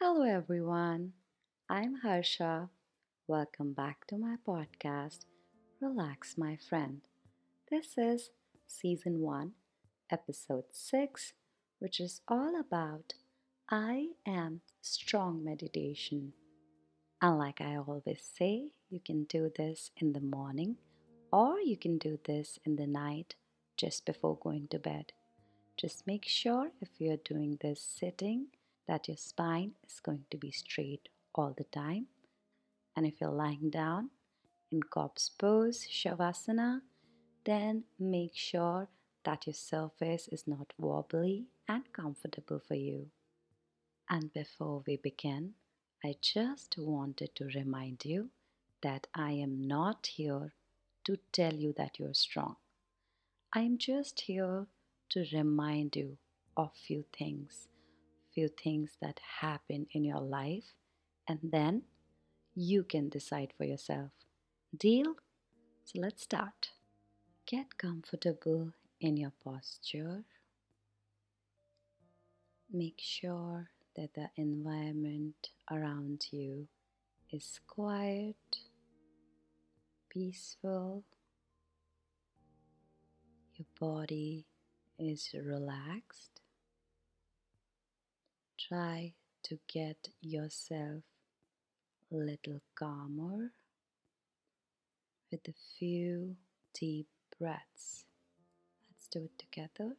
Hello, everyone. I'm Harsha. Welcome back to my podcast, Relax, My Friend. This is season 1, episode 6, which is all about I am strong meditation. And like I always say, you can do this in the morning or you can do this in the night just before going to bed. Just make sure if you're doing this sitting that your spine is going to be straight all the time. And if you're lying down in corpse pose, Shavasana, then make sure that your surface is not wobbly and comfortable for you. And before we begin, I just wanted to remind you that I am not here to tell you that you're strong. I am just here to remind you of few things, few things that happen in your life, and then you can decide for yourself. Deal? So let's start. Get comfortable in your posture. Make sure that the environment around you is quiet, peaceful. Your body is relaxed. Try to get yourself a little calmer with a few deep breaths. Let's do it together.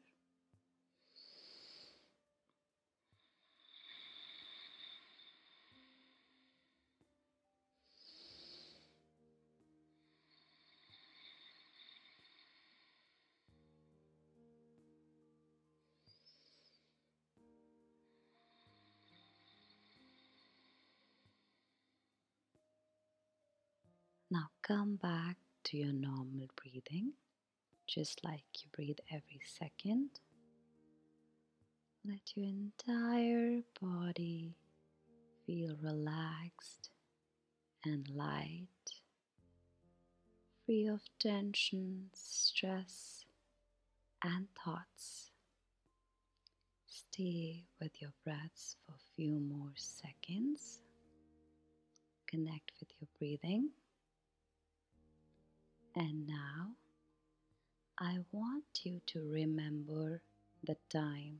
Now come back to your normal breathing, just like you breathe every second. Let your entire body feel relaxed and light, free of tension, stress, and thoughts. Stay with your breaths for a few more seconds. Connect with your breathing. And now I want you to remember the time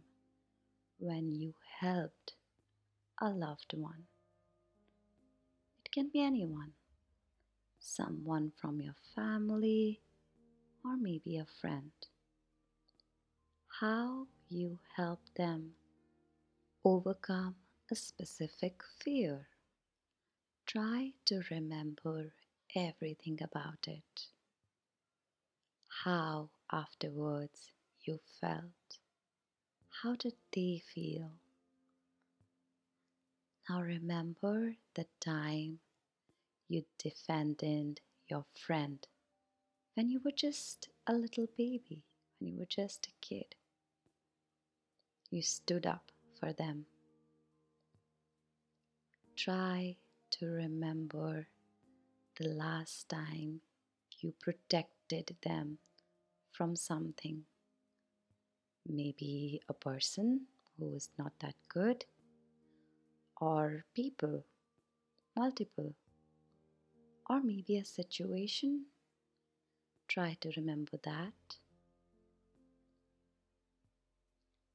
when you helped a loved one. It can be anyone, someone from your family, or maybe a friend. How you helped them overcome a specific fear. Try to remember everything about it how afterwards you felt. How did they feel? Now remember the time you defended your friend when you were just a little baby, when you were just a kid. You stood up for them. Try to remember the last time you protected them from something. Maybe a person who is not that good, or people, multiple, or maybe a situation. Try to remember that.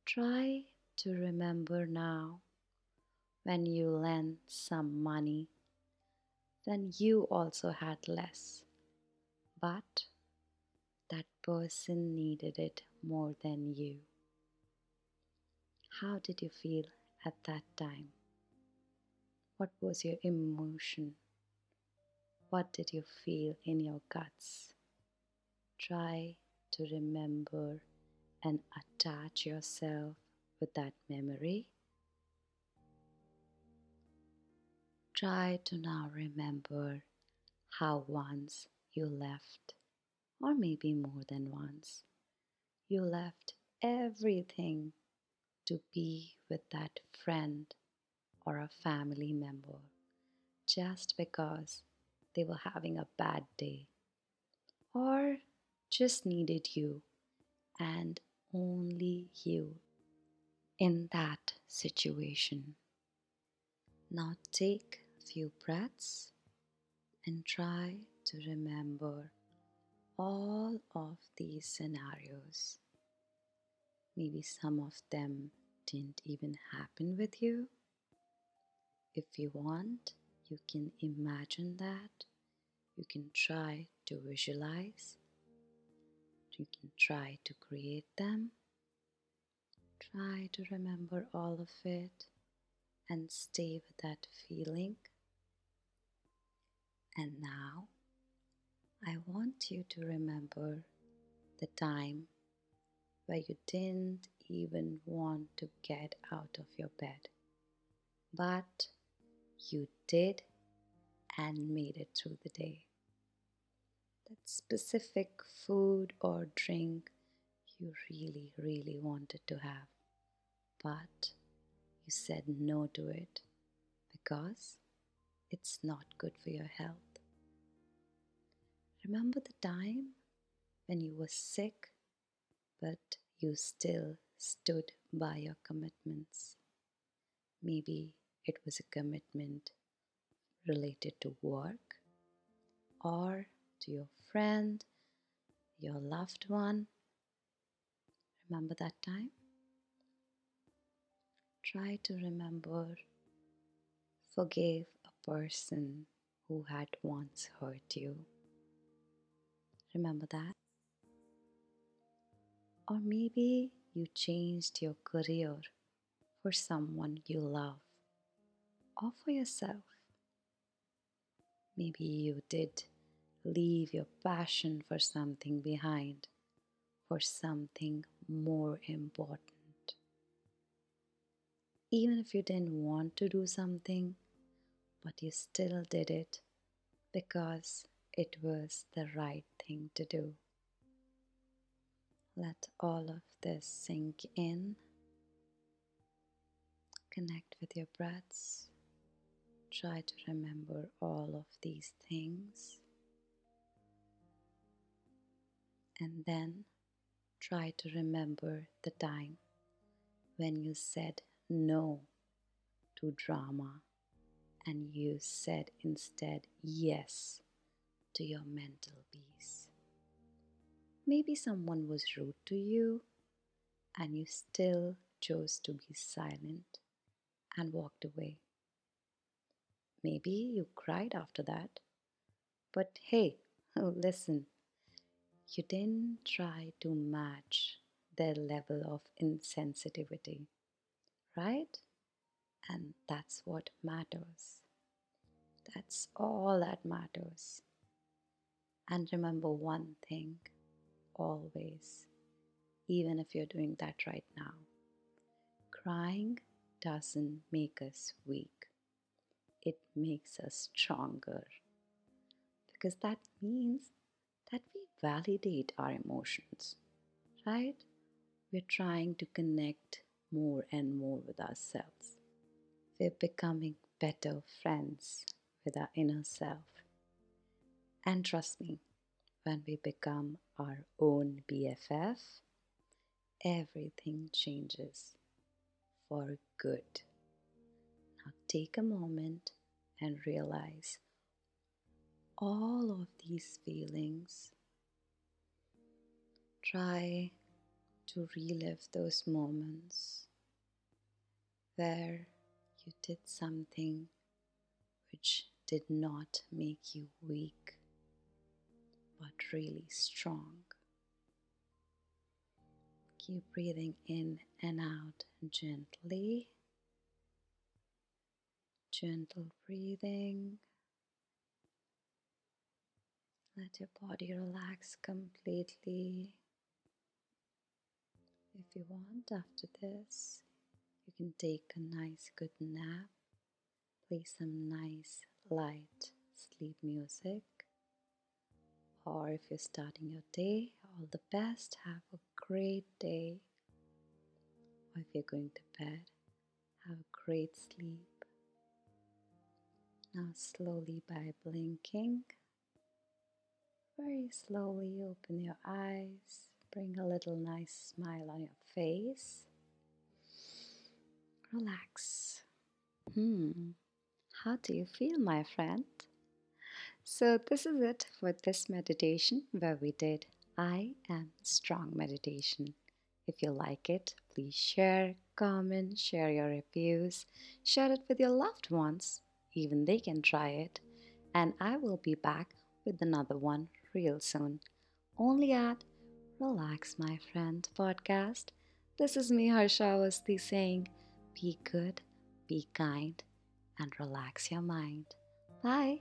Try to remember now when you lent some money, then you also had less. But that person needed it more than you. How did you feel at that time? What was your emotion? What did you feel in your guts? Try to remember and attach yourself with that memory. Try to now remember how once you left or maybe more than once. You left everything to be with that friend or a family member just because they were having a bad day or just needed you and only you in that situation. Now take a few breaths and try to remember all of these scenarios. Maybe some of them didn't even happen with you. If you want, you can imagine that. You can try to visualize. You can try to create them. Try to remember all of it and stay with that feeling. And now I want you to remember the time where you didn't even want to get out of your bed, but you did and made it through the day. That specific food or drink you really, really wanted to have, but you said no to it because it's not good for your health. Remember the time when you were sick, but you still stood by your commitments? Maybe it was a commitment related to work or to your friend, your loved one. Remember that time? Try to remember, forgive a person who had once hurt you. Remember that? Or maybe you changed your career for someone you love or for yourself. Maybe you did leave your passion for something behind, for something more important even if you didn't want to do something, but you still did it because it was the right thing to do. Let all of this sink in. Connect with your breaths. Try to remember all of these things. And then try to remember the time when you said no to drama and you said instead yes to your mental peace. Maybe someone was rude to you and you still chose to be silent and walked away. Maybe you cried after that, but hey, listen, you didn't try to match their level of insensitivity right? And that's what matters. That's all that matters. And remember one thing always, even if you're doing that right now crying doesn't make us weak, it makes us stronger. Because that means that we validate our emotions, right? We're trying to connect more and more with ourselves. We're becoming better friends with our inner self. And trust me, when we become our own BFF, everything changes for good. Now take a moment and realize all of these feelings. Try to relive those moments where you did something which did not make you weak but really strong. Keep breathing in and out gently. Gentle breathing. Let your body relax completely. If you want, after this, you can take a nice good nap, play some nice light sleep music, or if you're starting your day, all the best. Have a great day. Or if you're going to bed, have a great sleep. Now, slowly by blinking, very slowly open your eyes. Bring a little nice smile on your face. Relax. Hmm. How do you feel, my friend? So, this is it for this meditation where we did I am strong meditation. If you like it, please share, comment, share your reviews, share it with your loved ones. Even they can try it. And I will be back with another one real soon. Only at Relax My Friend podcast. This is me, Harsha Awasthi, saying, Be good, be kind, and relax your mind. Bye.